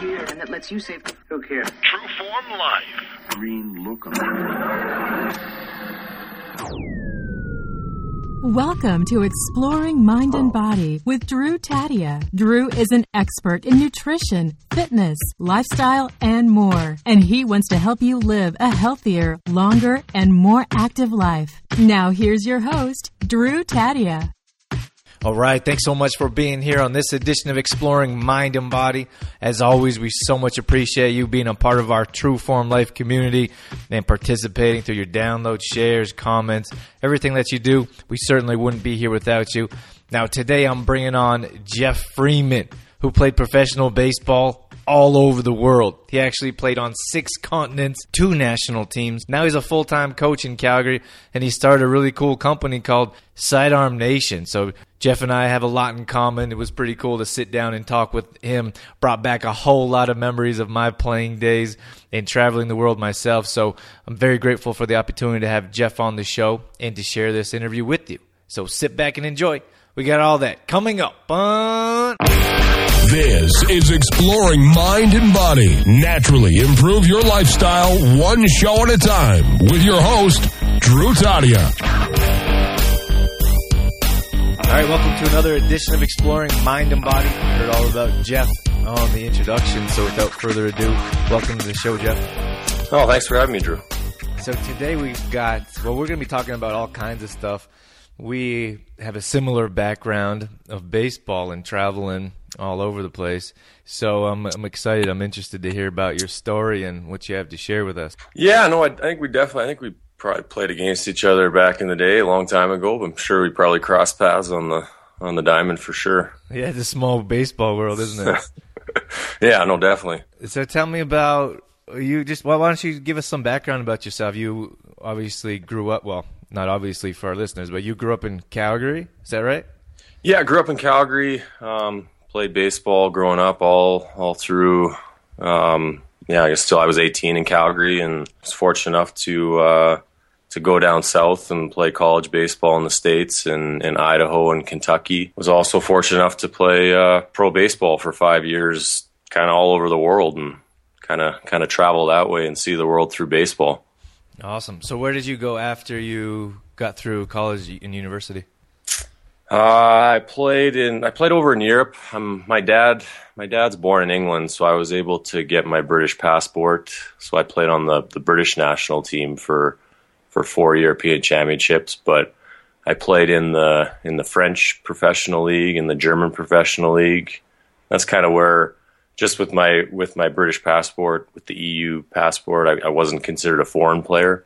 here and that lets you save. Who cares? True Form Life. Green look Welcome to Exploring Mind and Body with Drew Tadia. Drew is an expert in nutrition, fitness, lifestyle, and more. And he wants to help you live a healthier, longer, and more active life. Now here's your host, Drew Tadia. All right. Thanks so much for being here on this edition of Exploring Mind and Body. As always, we so much appreciate you being a part of our True Form Life community and participating through your downloads, shares, comments, everything that you do. We certainly wouldn't be here without you. Now, today I'm bringing on Geoff Freeborn, who played professional baseball all over the world. He actually played on six continents, two national teams. Now he's a full time coach in Calgary, and he started a really cool company called Sidearm Nation. So Geoff and I have a lot in common. It was pretty cool to sit down and talk with him. Brought back a whole lot of memories of my playing days and traveling the world myself. So I'm very grateful for the opportunity to have Geoff on the show and to share this interview with you. So sit back and enjoy. We got all that coming up on. This is Exploring Mind and Body. Naturally improve your lifestyle one show at a time with your host, Drew Tadia. All right, welcome to another edition of Exploring Mind and Body. We heard all about Geoff on the introduction, so without further ado, welcome to the show, Geoff. Oh, thanks for having me, Drew. So today we've got, well, we're going to be talking about all kinds of stuff. We have a similar background of baseball and traveling all over the place. So I'm, I'm excited. I'm interested to hear about your story and what you have to share with us. Yeah, no, I, I think we definitely, I think we probably played against each other back in the day, a long time ago. But I'm sure we probably crossed paths on the on the diamond for sure. Yeah, it's a small baseball world, isn't it? yeah, no, definitely. So tell me about you. Just well, why don't you give us some background about yourself? You obviously grew up. Well, not obviously for our listeners, but you grew up in Calgary. Is that right? Yeah, I grew up in Calgary. Um, played baseball growing up all all through. Um, yeah, I guess till I was 18 in Calgary, and was fortunate enough to uh, to go down south and play college baseball in the states and in Idaho and Kentucky. Was also fortunate enough to play uh, pro baseball for five years, kind of all over the world, and kind of kind of travel that way and see the world through baseball. Awesome. So where did you go after you got through college and university? Uh, I played in I played over in Europe. Um, my dad my dad's born in England, so I was able to get my British passport. So I played on the, the British national team for for four European championships. But I played in the in the French professional league and the German professional league. That's kind of where just with my with my British passport with the EU passport, I, I wasn't considered a foreign player.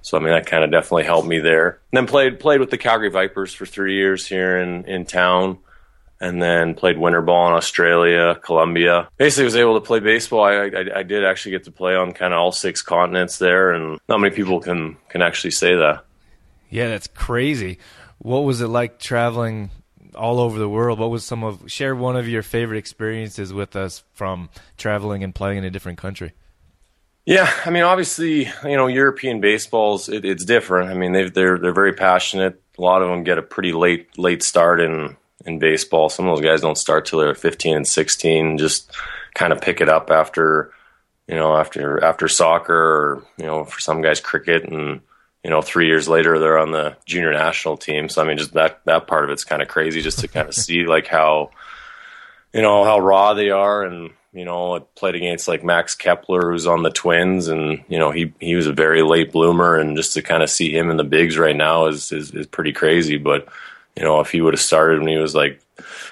So I mean that kind of definitely helped me there. And then played played with the Calgary Vipers for three years here in in town, and then played winter ball in Australia, Colombia. Basically, was able to play baseball. I, I, I did actually get to play on kind of all six continents there, and not many people can can actually say that. Yeah, that's crazy. What was it like traveling all over the world? What was some of share one of your favorite experiences with us from traveling and playing in a different country? Yeah, I mean, obviously, you know, European baseballs it, it's different. I mean, they they're they're very passionate. A lot of them get a pretty late late start in in baseball. Some of those guys don't start till they're 15 and 16. Just kind of pick it up after, you know, after after soccer or you know, for some guys cricket, and you know, three years later they're on the junior national team. So I mean, just that that part of it's kind of crazy, just to kind of see like how, you know, how raw they are and you know, I played against like Max Kepler, who's on the Twins, and you know he he was a very late bloomer, and just to kind of see him in the bigs right now is is, is pretty crazy. But you know, if he would have started when he was like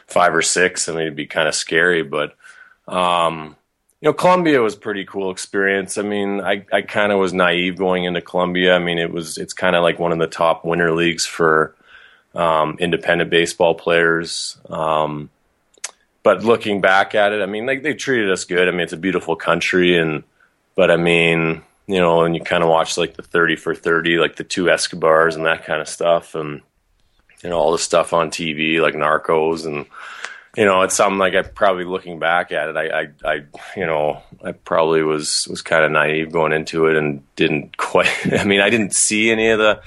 five or six, I mean, it'd be kind of scary. But um, you know, Colombia was a pretty cool experience. I mean, I I kind of was naive going into Colombia. I mean, it was it's kind of like one of the top winter leagues for um, independent baseball players. Um, but looking back at it, I mean, they, they treated us good. I mean, it's a beautiful country, and but I mean, you know, and you kind of watch like the thirty for thirty, like the two Escobars and that kind of stuff, and you know all the stuff on TV like Narcos, and you know, it's something like I probably looking back at it, I, I, I you know, I probably was was kind of naive going into it and didn't quite. I mean, I didn't see any of the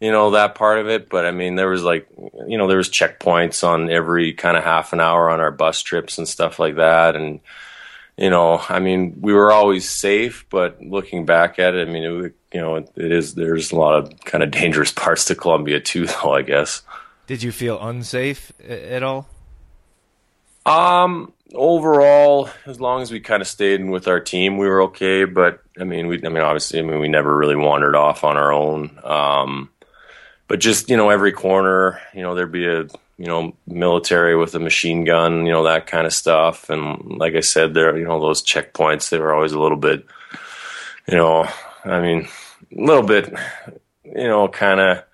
you know that part of it but i mean there was like you know there was checkpoints on every kind of half an hour on our bus trips and stuff like that and you know, I mean, we were always safe, but looking back at it, I mean, it, you know, it, it is. There's a lot of kind of dangerous parts to Colombia too, though. I guess. Did you feel unsafe at all? Um, overall, as long as we kind of stayed with our team, we were okay. But I mean, we, I mean, obviously, I mean, we never really wandered off on our own. Um, but just you know, every corner, you know, there'd be a you know, military with a machine gun, you know, that kind of stuff. And like I said, there, you know, those checkpoints, they were always a little bit, you know, I mean, a little bit, you know, kind of,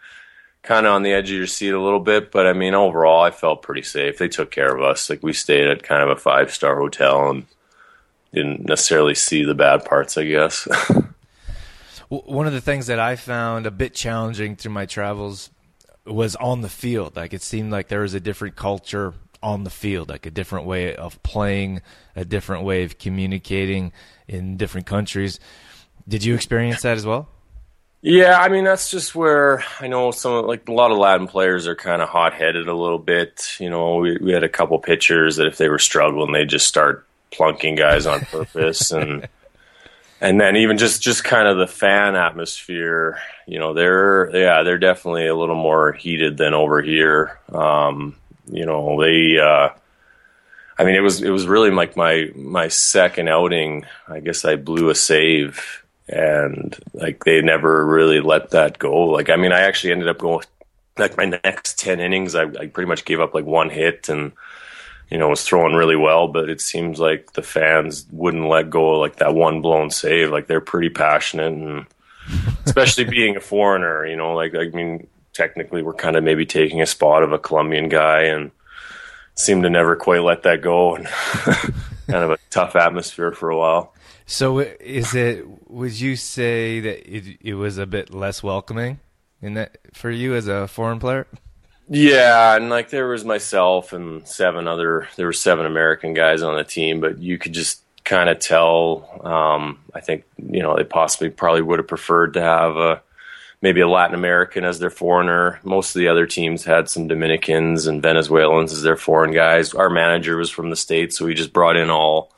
kind of on the edge of your seat a little bit. But I mean, overall, I felt pretty safe. They took care of us. Like we stayed at kind of a five star hotel and didn't necessarily see the bad parts, I guess. One of the things that I found a bit challenging through my travels was on the field. Like it seemed like there was a different culture on the field, like a different way of playing, a different way of communicating in different countries. Did you experience that as well? Yeah, I mean that's just where I know some like a lot of Latin players are kind of hot headed a little bit. You know, we we had a couple pitchers that if they were struggling, they just start plunking guys on purpose and and then even just just kind of the fan atmosphere you know they're yeah they're definitely a little more heated than over here. Um, you know they uh, i mean it was it was really like my my second outing. I guess i blew a save and like they never really let that go. Like i mean i actually ended up going like my next 10 innings I, I pretty much gave up like one hit and you know, was throwing really well, but it seems like the fans wouldn't let go of like that one blown save. Like they're pretty passionate and especially being a foreigner, you know, like, I mean, technically we're kind of maybe taking a spot of a Colombian guy and seem to never quite let that go and kind of a tough atmosphere for a while. So is it, would you say that it, it was a bit less welcoming in that for you as a foreign player? Yeah, and like there was myself and seven other there were seven American guys on the team, but you could just kind of tell. Um, I think you know they possibly probably would have preferred to have a maybe a Latin American as their foreigner. Most of the other teams had some Dominicans and Venezuelans as their foreign guys. Our manager was from the states, so we just brought in all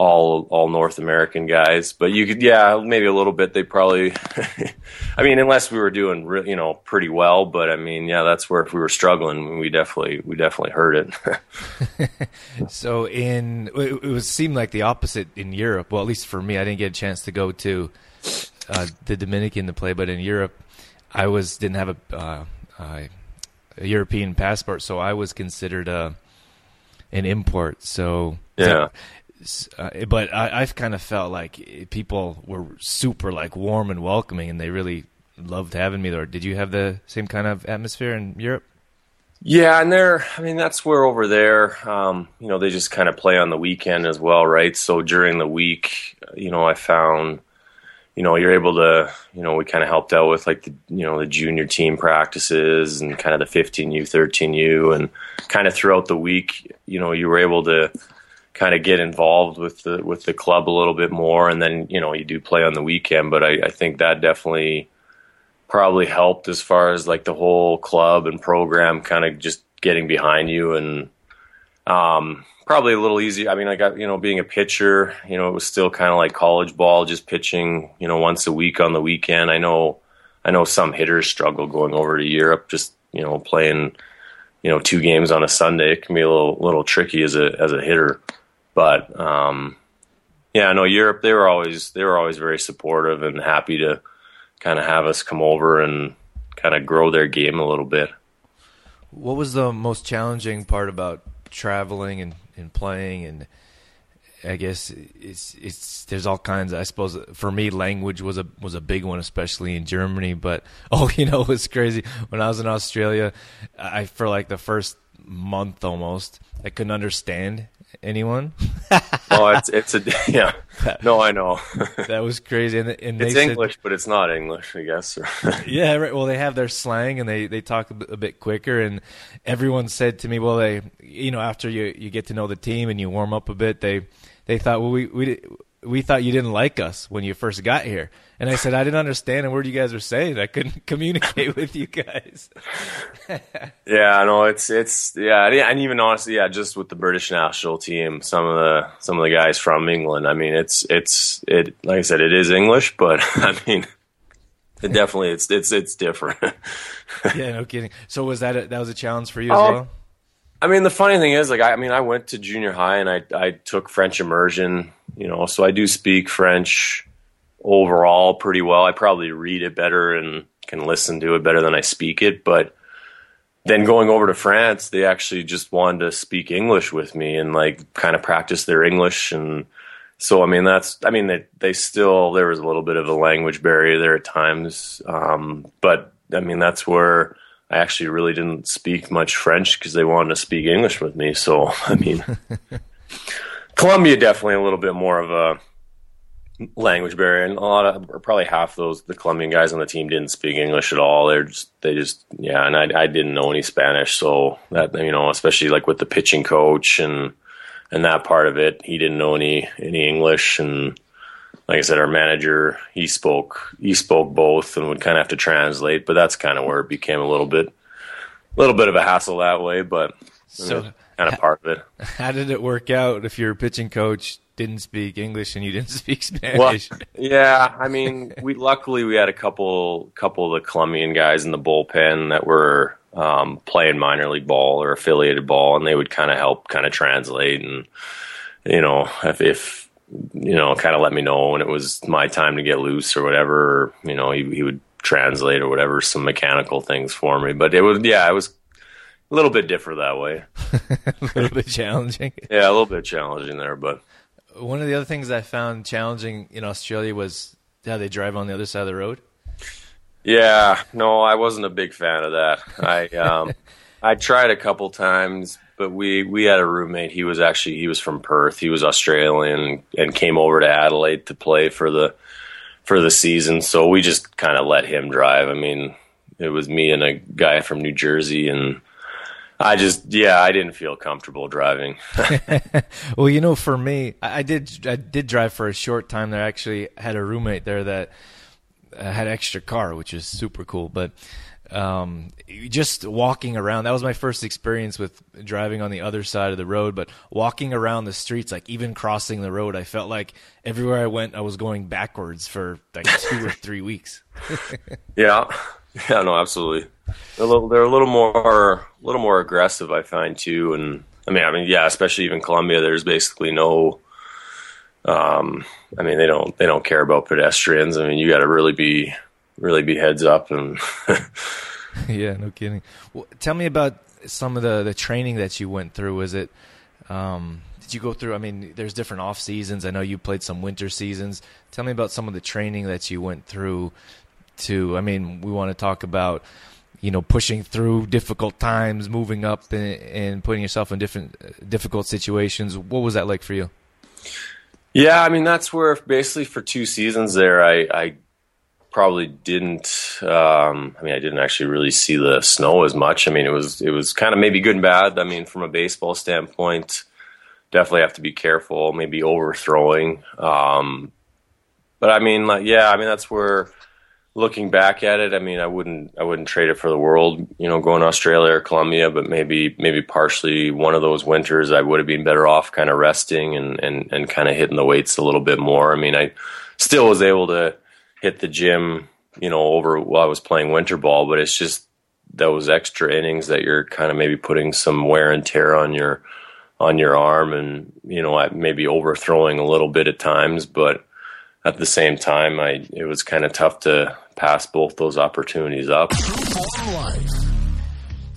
all all North American guys. But you could, yeah, maybe a little bit. They probably, I mean, unless we were doing, re- you know, pretty well. But I mean, yeah, that's where if we were struggling, we definitely we definitely heard it. so in it, was seemed like the opposite in Europe. Well, at least for me, I didn't get a chance to go to uh, the Dominican to play, but in Europe, I was didn't have a. Uh, uh, a European passport, so I was considered a uh, an import. So yeah, uh, but I, I've kind of felt like people were super like warm and welcoming, and they really loved having me there. Did you have the same kind of atmosphere in Europe? Yeah, and they're, I mean, that's where over there, um, you know, they just kind of play on the weekend as well, right? So during the week, you know, I found, you know, you're able to, you know, we kind of helped out with like the, you know, the junior team practices and kind of the 15U, 13U, and kind of throughout the week, you know, you were able to, kind of get involved with the with the club a little bit more, and then you know you do play on the weekend. But I, I think that definitely probably helped as far as like the whole club and program kind of just getting behind you and um, probably a little easier. I mean, I got you know being a pitcher, you know, it was still kind of like college ball, just pitching, you know, once a week on the weekend. I know, I know some hitters struggle going over to Europe, just you know, playing, you know, two games on a Sunday. It can be a little little tricky as a as a hitter. But um, yeah, no, Europe they were always they were always very supportive and happy to kind of have us come over and kind of grow their game a little bit. What was the most challenging part about traveling and, and playing and I guess it's it's there's all kinds. I suppose for me, language was a was a big one, especially in Germany. But oh, you know, it's crazy. When I was in Australia, I for like the first month almost, I couldn't understand anyone? oh, it's it's a yeah. No, I know. that was crazy. And, and it's English, said, but it's not English, I guess. yeah, right. Well, they have their slang and they they talk a bit, a bit quicker. And everyone said to me, well, they you know after you you get to know the team and you warm up a bit, they they thought well we we we thought you didn't like us when you first got here. And I said, I didn't understand a word you guys were saying. I couldn't communicate with you guys. yeah, no, it's it's yeah, and even honestly, yeah, just with the British national team, some of the some of the guys from England. I mean, it's it's it like I said, it is English, but I mean, it definitely it's it's it's different. yeah, no kidding. So was that a, that was a challenge for you as um, well? I mean, the funny thing is, like, I, I mean, I went to junior high and I I took French immersion, you know, so I do speak French overall pretty well. I probably read it better and can listen to it better than I speak it. But then going over to France, they actually just wanted to speak English with me and like kind of practice their English. And so, I mean, that's, I mean, they, they still, there was a little bit of a language barrier there at times. Um, but I mean, that's where I actually really didn't speak much French because they wanted to speak English with me. So, I mean, Colombia definitely a little bit more of a, language barrier, and a lot of or probably half those the Colombian guys on the team didn't speak English at all. They're just they just yeah, and I I didn't know any Spanish, so that you know especially like with the pitching coach and and that part of it, he didn't know any any English and. Like I said, our manager he spoke he spoke both and would kind of have to translate, but that's kind of where it became a little bit, a little bit of a hassle that way. But so kind of part of it. How did it work out if you're a pitching coach didn't speak English and you didn't speak Spanish. Well, yeah, I mean, we luckily we had a couple couple of the Colombian guys in the bullpen that were um, playing minor league ball or affiliated ball, and they would kind of help, kind of translate, and you know, if, if you know, kind of let me know when it was my time to get loose or whatever. Or, you know, he, he would translate or whatever, some mechanical things for me. But it was, yeah, it was a little bit different that way. a little bit challenging. Yeah, a little bit challenging there, but one of the other things I found challenging in Australia was how they drive on the other side of the road. Yeah, no, I wasn't a big fan of that. I um, I tried a couple times, but we we had a roommate. He was actually he was from Perth. He was Australian and came over to Adelaide to play for the for the season. So we just kind of let him drive. I mean, it was me and a guy from New Jersey, and I just, yeah, I didn't feel comfortable driving. well, you know, for me, I did, I did drive for a short time there. I actually had a roommate there that uh, had extra car, which is super cool. But um, just walking around, that was my first experience with driving on the other side of the road. But walking around the streets, like even crossing the road, I felt like everywhere I went, I was going backwards for like two or three weeks. yeah. Yeah, no, absolutely. They're a little, they're a little more, a little more aggressive, I find too. And I mean, I mean, yeah, especially even Colombia. There's basically no, um, I mean, they don't, they don't care about pedestrians. I mean, you got to really be, really be heads up and. yeah, no kidding. Well, tell me about some of the the training that you went through. Was it? Um, did you go through? I mean, there's different off seasons. I know you played some winter seasons. Tell me about some of the training that you went through to. I mean, we want to talk about you know pushing through difficult times, moving up, and, and putting yourself in different difficult situations. What was that like for you? Yeah, I mean that's where basically for two seasons there, I, I probably didn't. Um, I mean, I didn't actually really see the snow as much. I mean, it was it was kind of maybe good and bad. I mean, from a baseball standpoint, definitely have to be careful. Maybe overthrowing. Um, but I mean, like, yeah, I mean that's where looking back at it, I mean, I wouldn't, I wouldn't trade it for the world, you know, going to Australia or Colombia, but maybe, maybe partially one of those winters, I would have been better off kind of resting and, and, and kind of hitting the weights a little bit more. I mean, I still was able to hit the gym, you know, over while I was playing winter ball, but it's just those extra innings that you're kind of maybe putting some wear and tear on your, on your arm and, you know, maybe overthrowing a little bit at times, but, at the same time, I it was kind of tough to pass both those opportunities up.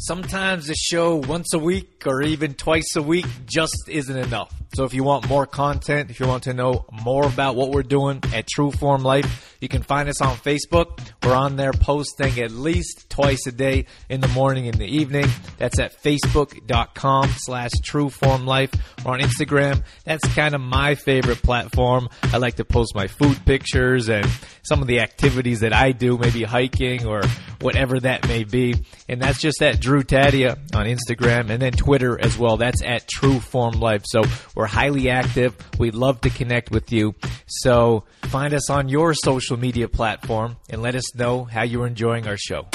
Sometimes the show once a week or even twice a week just isn't enough. So if you want more content, if you want to know more about what we're doing at True Form Life, you can find us on Facebook. We're on there posting at least twice a day in the morning and the evening. That's at facebook.com slash trueformlife. We're on Instagram. That's kind of my favorite platform. I like to post my food pictures and some of the activities that I do, maybe hiking or whatever that may be. And that's just at Drew Tadia on Instagram and then Twitter as well. That's at True Form Life. So we're highly active. We'd love to connect with you. So find us on your social media platform and let us know how you're enjoying our show.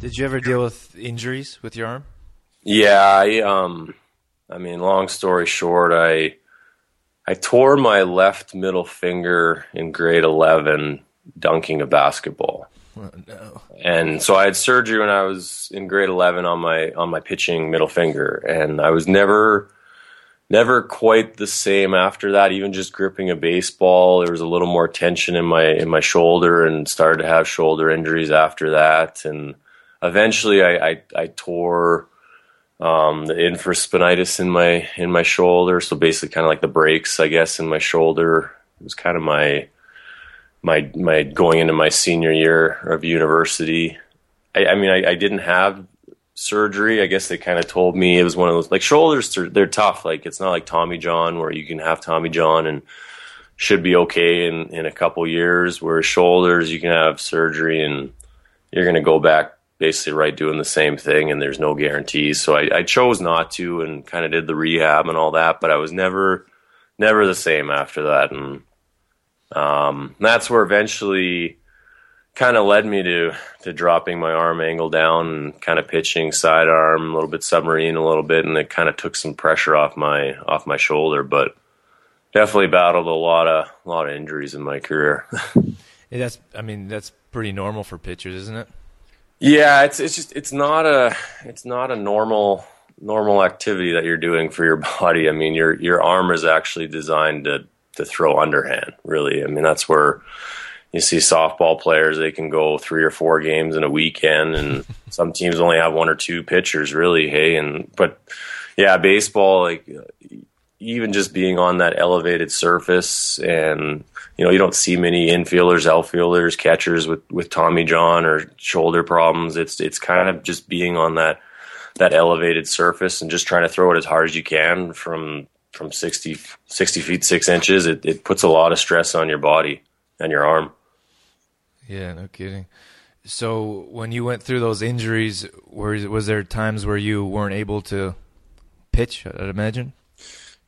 Did you ever deal with injuries with your arm? Yeah, I um I mean long story short, I I tore my left middle finger in grade 11 dunking a basketball. No. And so I had surgery when I was in grade 11 on my on my pitching middle finger. And I was never never quite the same after that even just gripping a baseball. There was a little more tension in my in my shoulder and started to have shoulder injuries after that. And eventually I I, I tore um, the infraspinatus in my in my shoulder. So basically kind of like the breaks I guess in my shoulder. It was kind of my my my going into my senior year of university. I, I mean, I, I, didn't have surgery. I guess they kind of told me it was one of those like shoulders. They're tough. Like it's not like Tommy John where you can have Tommy John and should be okay in in a couple years. Where shoulders you can have surgery and you're going to go back basically right doing the same thing and there's no guarantees. So I, I chose not to and kind of did the rehab and all that. But I was never never the same after that and um, that's where eventually kind of led me to to dropping my arm angle down and kind of pitching sidearm, a little bit submarine, a little bit, and it kind of took some pressure off my off my shoulder. But definitely battled a lot of a lot of injuries in my career. yeah, that's I mean that's pretty normal for pitchers, isn't it? Yeah, it's it's just it's not a it's not a normal normal activity that you're doing for your body. I mean, your your arm is actually designed to to throw underhand. Really, I mean that's where you see softball players they can go three or four games in a weekend, and some teams only have one or two pitchers. Really, hey, and but yeah, baseball like even just being on that elevated surface and you know you don't see many infielders outfielders catchers with with tommy john or shoulder problems it's it's kind of just being on that that elevated surface and just trying to throw it as hard as you can from from 60, 60 feet six inches, it, it puts a lot of stress on your body and your arm. Yeah, no kidding. So when you went through those injuries, were, was there times where you weren't able to pitch? I'd imagine.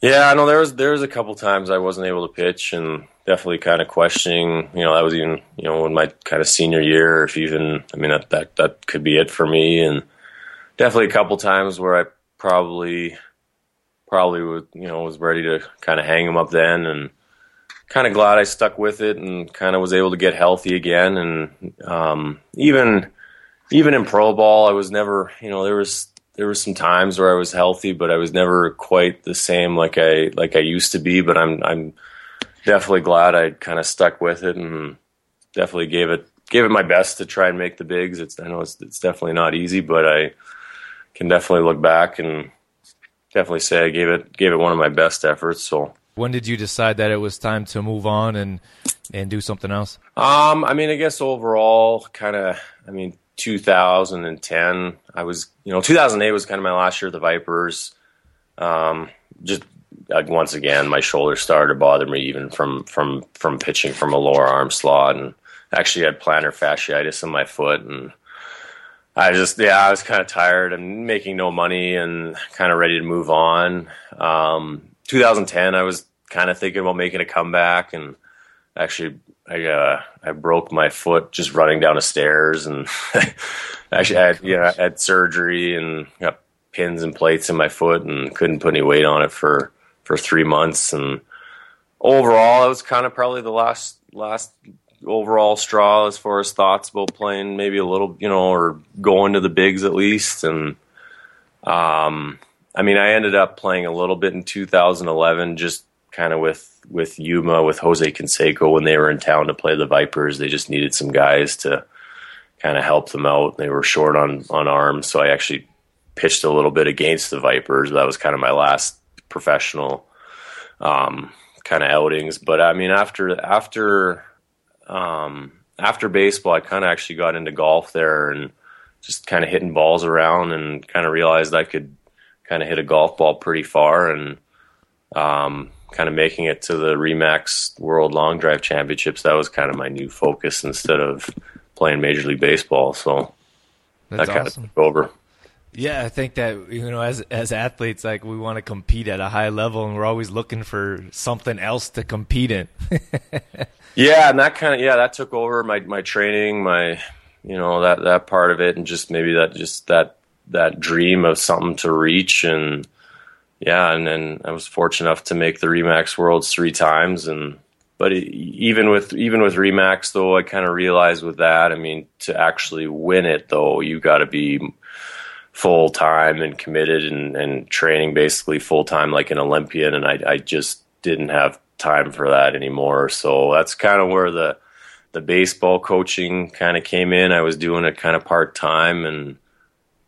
Yeah, I know there was there was a couple times I wasn't able to pitch, and definitely kind of questioning. You know, that was even you know in my kind of senior year, if even I mean that that that could be it for me, and definitely a couple times where I probably probably was you know was ready to kind of hang him up then, and kind of glad I stuck with it and kind of was able to get healthy again. And um, even even in pro ball, I was never you know there was there was some times where I was healthy, but I was never quite the same like I like I used to be. But I'm I'm definitely glad I kind of stuck with it and definitely gave it gave it my best to try and make the bigs. It's I know it's it's definitely not easy, but I can definitely look back and definitely say I gave it gave it one of my best efforts. So when did you decide that it was time to move on and and do something else? Um, I mean, I guess overall, kind of. I mean, 2010. I was, you know, 2008 was kind of my last year at the Vipers. Um, just like once again, my shoulder started to bother me even from from from pitching from a lower arm slot, and actually had plantar fasciitis in my foot and I just yeah, I was kind of tired and making no money and kind of ready to move on. Um, 2010, I was kind of thinking about making a comeback, and actually, I uh, I broke my foot just running down the stairs, and actually, I had know, I had surgery and got pins and plates in my foot, and couldn't put any weight on it for for three months, and overall, it was kind of probably the last last overall straw as far as thoughts about playing maybe a little, you know, or going to the bigs at least. And um, I mean, I ended up playing a little bit in 2011, just kind of with with Yuma with Jose Canseco when they were in town to play the Vipers. They just needed some guys to kind of help them out. They were short on on arms, so I actually pitched a little bit against the Vipers. That was kind of my last professional um, kind of outings. But I mean, after after um, after baseball, I kind of actually got into golf there and just kind of hitting balls around and kind of realized I could kind of hit a golf ball pretty far and um, kind of making it to the Remax World Long Drive Championships. That was kind of my new focus instead of playing Major League Baseball. So That's that kind awesome. of took over. Yeah, I think that you know, as as athletes, like we want to compete at a high level, and we're always looking for something else to compete in. yeah, and that kind of yeah, that took over my my training, my you know that that part of it, and just maybe that just that that dream of something to reach, and yeah, and then I was fortunate enough to make the Remax Worlds three times, and but even with even with Remax though, I kind of realized with that, I mean, to actually win it though, you got to be full time and committed and, and training basically full time like an Olympian, and I, I just didn't have time for that anymore. So that's kind of where the the baseball coaching kind of came in. I was doing it kind of part time, and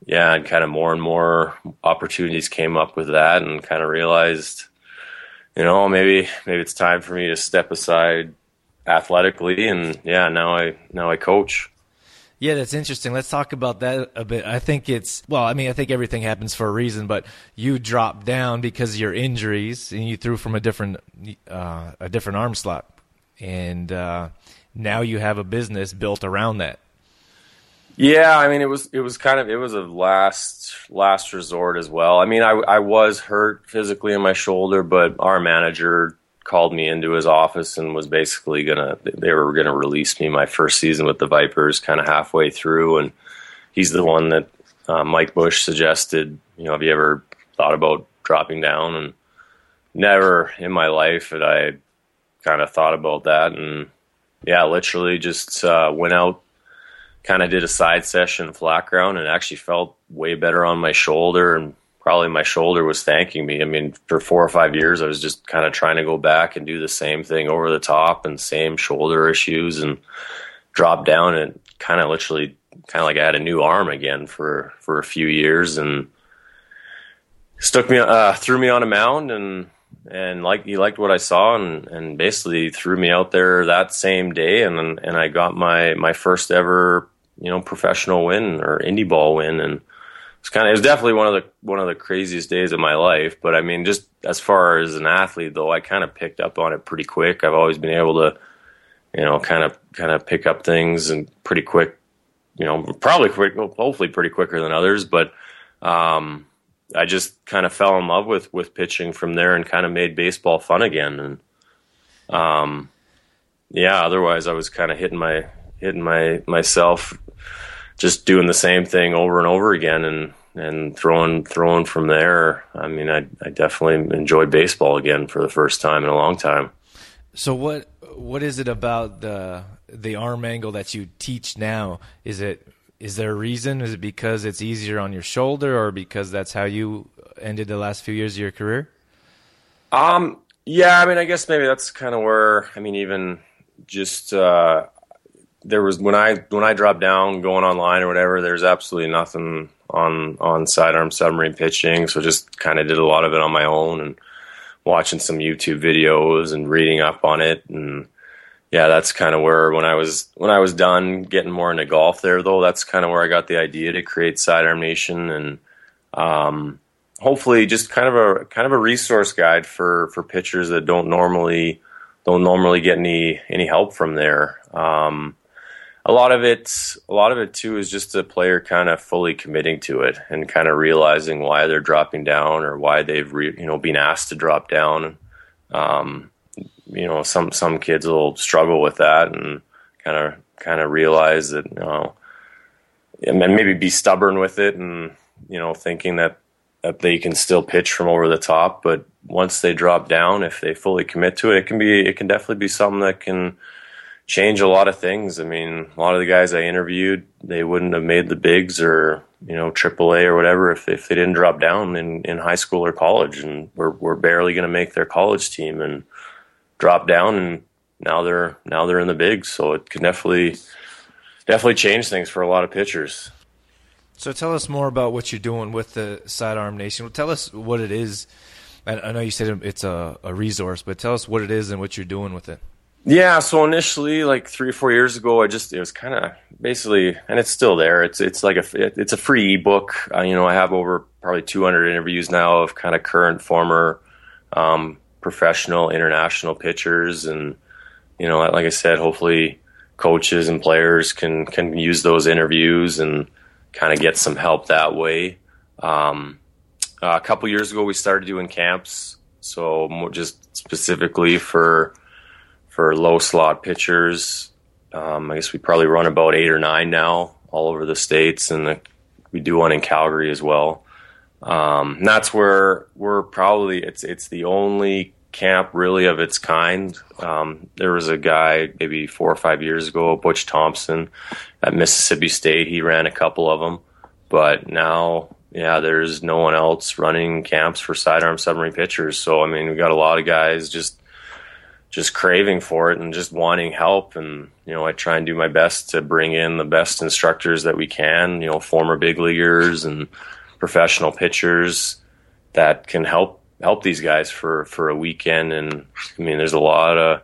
yeah, and kind of more and more opportunities came up with that, and kind of realized, you know, maybe maybe it's time for me to step aside athletically, and yeah, now I now I coach. Yeah, that's interesting. Let's talk about that a bit. I think it's well, I mean, I think everything happens for a reason, but you dropped down because of your injuries and you threw from a different uh, a different arm slot, and uh, now you have a business built around that. Yeah, I mean, it was it was kind of it was a last last resort as well. I mean, I I was hurt physically in my shoulder, but our manager called me into his office and was basically gonna they were gonna release me my first season with the Vipers, kind of halfway through, and he's the one that uh, Mike Bush suggested. You know, have you ever thought about dropping down? And never in my life had I kind of thought about that, and yeah, literally just uh, went out. Kind of did a side session flat ground and actually felt way better on my shoulder and probably my shoulder was thanking me. I mean, for four or five years, I was just kind of trying to go back and do the same thing over the top and same shoulder issues and drop down and kind of literally kind of like I had a new arm again for, for a few years and stuck me, uh, threw me on a mound and, and like he liked what I saw and, and basically threw me out there that same day and, and I got my, my first ever, you know, professional win or indie ball win. And, it's kind of it was definitely one of the one of the craziest days of my life. But I mean, just as far as an athlete, though, I kind of picked up on it pretty quick. I've always been able to, you know, kind of kind of pick up things and pretty quick. You know, probably quick, hopefully pretty quicker than others, but um, I just kind of fell in love with with pitching from there and kind of made baseball fun again. And um, yeah, otherwise I was kind of hitting my hitting my myself just doing the same thing over and over again and and throwing throwing from there. I mean, I I definitely enjoyed baseball again for the first time in a long time. So what what is it about the the arm angle that you teach now? Is it is there a reason? Is it because it's easier on your shoulder, or because that's how you ended the last few years of your career? Um. Yeah. I mean, I guess maybe that's kind of where. I mean, even just uh, there was when I when I dropped down going online or whatever. There's absolutely nothing on on sidearm submarine pitching, so just kind of did a lot of it on my own and watching some YouTube videos and reading up on it and yeah, that's kind of where when I was when I was done getting more into golf there though, that's kind of where I got the idea to create Sidearm Nation and um, hopefully just kind of a kind of a resource guide for for pitchers that don't normally don't normally get any any help from there. Um, a lot of it, a lot of it too, is just the player kind of fully committing to it and kind of realizing why they're dropping down or why they've re, you know been asked to drop down. Um, you know, some some kids will struggle with that and kind of kind of realize that you know, and maybe be stubborn with it and you know thinking that that they can still pitch from over the top, but once they drop down, if they fully commit to it, it can be it can definitely be something that can change a lot of things. I mean, a lot of the guys I interviewed, they wouldn't have made the bigs or you know AAA or whatever if if they didn't drop down in in high school or college, and we're we're barely going to make their college team and drop down, and now they're now they're in the bigs. So it can definitely definitely change things for a lot of pitchers. So tell us more about what you're doing with the Sidearm Nation. Tell us what it is. I know you said it's a, a resource, but tell us what it is and what you're doing with it. Yeah, so initially, like three or four years ago, I just it was kind of basically, and it's still there. It's it's like a it's a free ebook. Uh, you know, I have over probably 200 interviews now of kind of current, former, um, professional, international pitchers, and you know, like I said, hopefully coaches and players can can use those interviews and kind of get some help that way. Um, a couple years ago, we started doing camps, so just specifically for for low slot pitchers. Um, I guess we probably run about eight or nine now, all over the states, and the, we do one in Calgary as well. Um, that's where we're probably it's it's the only camp really of its kind. Um, there was a guy maybe four or five years ago, Butch Thompson, at Mississippi State. He ran a couple of them, but now, yeah, there's no one else running camps for sidearm submarine pitchers. So I mean, we got a lot of guys just just craving for it and just wanting help. And you know, I try and do my best to bring in the best instructors that we can. You know, former big leaguers and professional pitchers that can help help these guys for for a weekend. And I mean, there's a lot of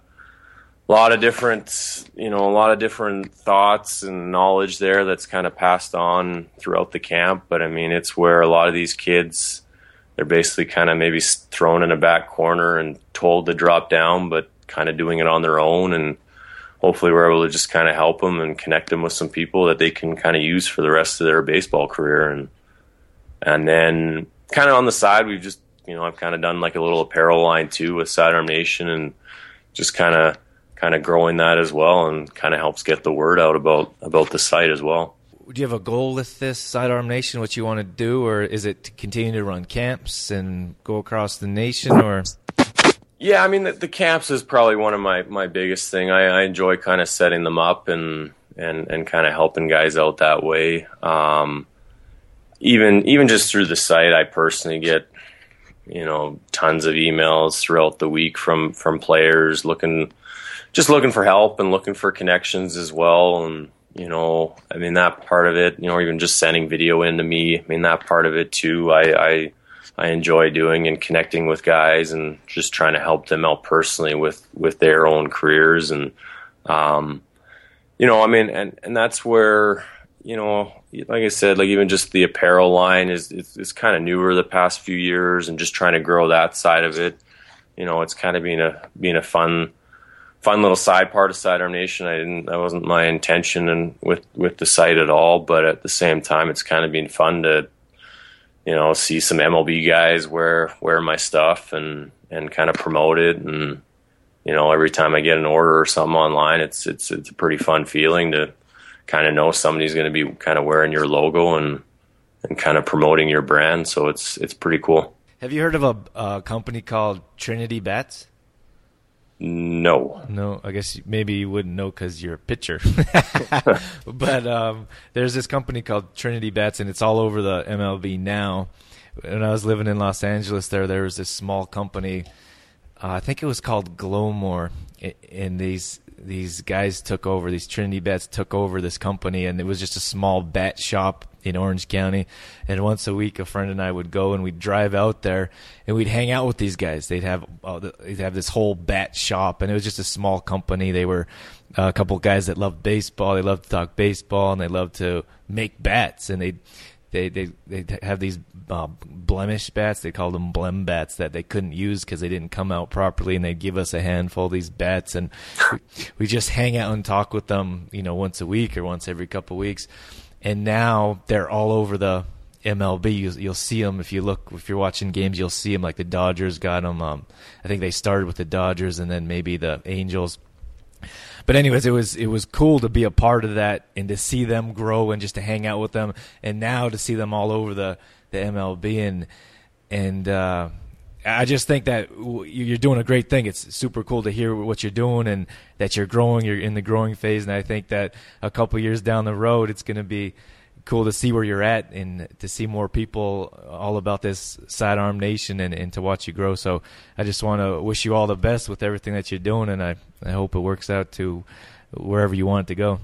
a lot of different you know a lot of different thoughts and knowledge there that's kind of passed on throughout the camp. But I mean, it's where a lot of these kids they're basically kind of maybe thrown in a back corner and told to drop down, but kind of doing it on their own and hopefully we're able to just kind of help them and connect them with some people that they can kind of use for the rest of their baseball career and and then kind of on the side we've just you know, I've kind of done like a little apparel line too with Sidearm Nation and just kind of kind of growing that as well and kind of helps get the word out about about the site as well. Do you have a goal with this Sidearm Nation? What you want to do, or is it to continue to run camps and go across the nation, or? Yeah, I mean the, the camps is probably one of my my biggest thing. I, I enjoy kind of setting them up and and and kind of helping guys out that way. Um, even even just through the site, I personally get you know tons of emails throughout the week from from players looking just looking for help and looking for connections as well and you know i mean that part of it you know even just sending video in to me i mean that part of it too i i i enjoy doing and connecting with guys and just trying to help them out personally with with their own careers and um you know i mean and and that's where you know, like I said, like even just the apparel line is is, is kind of newer the past few years, and just trying to grow that side of it. You know, it's kind of being a being a fun fun little side part of Sidearm Nation. I didn't that wasn't my intention and with with the site at all, but at the same time, it's kind of been fun to you know see some MLB guys wear wear my stuff and and kind of promote it and you know every time I get an order or something online, it's it's it's a pretty fun feeling to kind of know somebody's going to be kind of wearing your logo and and kind of promoting your brand. So it's it's pretty cool. Have you heard of a, a company called Trinity Bats? No. No, I guess maybe you wouldn't know because you're a pitcher. but um, there's this company called Trinity Bats, and it's all over the MLB now. When I was living in Los Angeles, there there was this small company. Uh, I think it was called Glowmore, and these these guys took over these Trinity Bats took over this company, and it was just a small bat shop in Orange County. And once a week, a friend and I would go and we'd drive out there and we'd hang out with these guys. They'd have uh, they'd have this whole bat shop, and it was just a small company. They were uh, a couple guys that loved baseball. They loved to talk baseball, and they loved to make bats. And they they they they have these uh, blemish bats. They called them blem bats that they couldn't use because they didn't come out properly, and they'd give us a handful of these bats, and we, just hang out and talk with them, you know, once a week or once every couple of weeks. And now they're all over the MLB. You, you'll see them if you look if you're watching games. You'll see them like the Dodgers got them. Um, I think they started with the Dodgers and then maybe the Angels but anyways, it was it was cool to be a part of that and to see them grow and just to hang out with them, and now to see them all over the the MLB and and uh, I just think that you're doing a great thing. It's super cool to hear what you're doing and that you're growing. You're in the growing phase, and I think that a couple years down the road, it's going to be cool to see where you're at and to see more people all about this sidearm nation and, and to watch you grow. So I just want to wish you all the best with everything that you're doing, and I, I hope it works out to wherever you want it to go.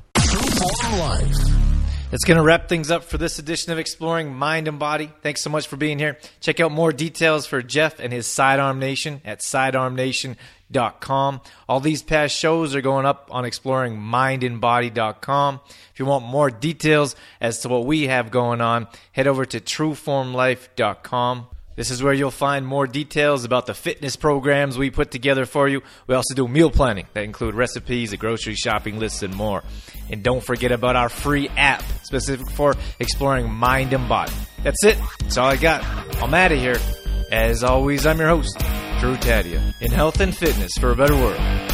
That's going to wrap things up for this edition of Exploring Mind and Body. Thanks so much for being here. Check out more details for Geoff and his Sidearm Nation at sidearmnation.com. All these past shows are going up on exploringmindandbody.com. If you want more details as to what we have going on, head over to trueformlife.com. This is where you'll find more details about the fitness programs we put together for you. We also do meal planning that include recipes, a grocery shopping list, and more. And don't forget about our free app specific for exploring mind and body. That's it. That's all I got. I'm out of here. As always, I'm your host, Drew Tadia, in health and fitness for a better world.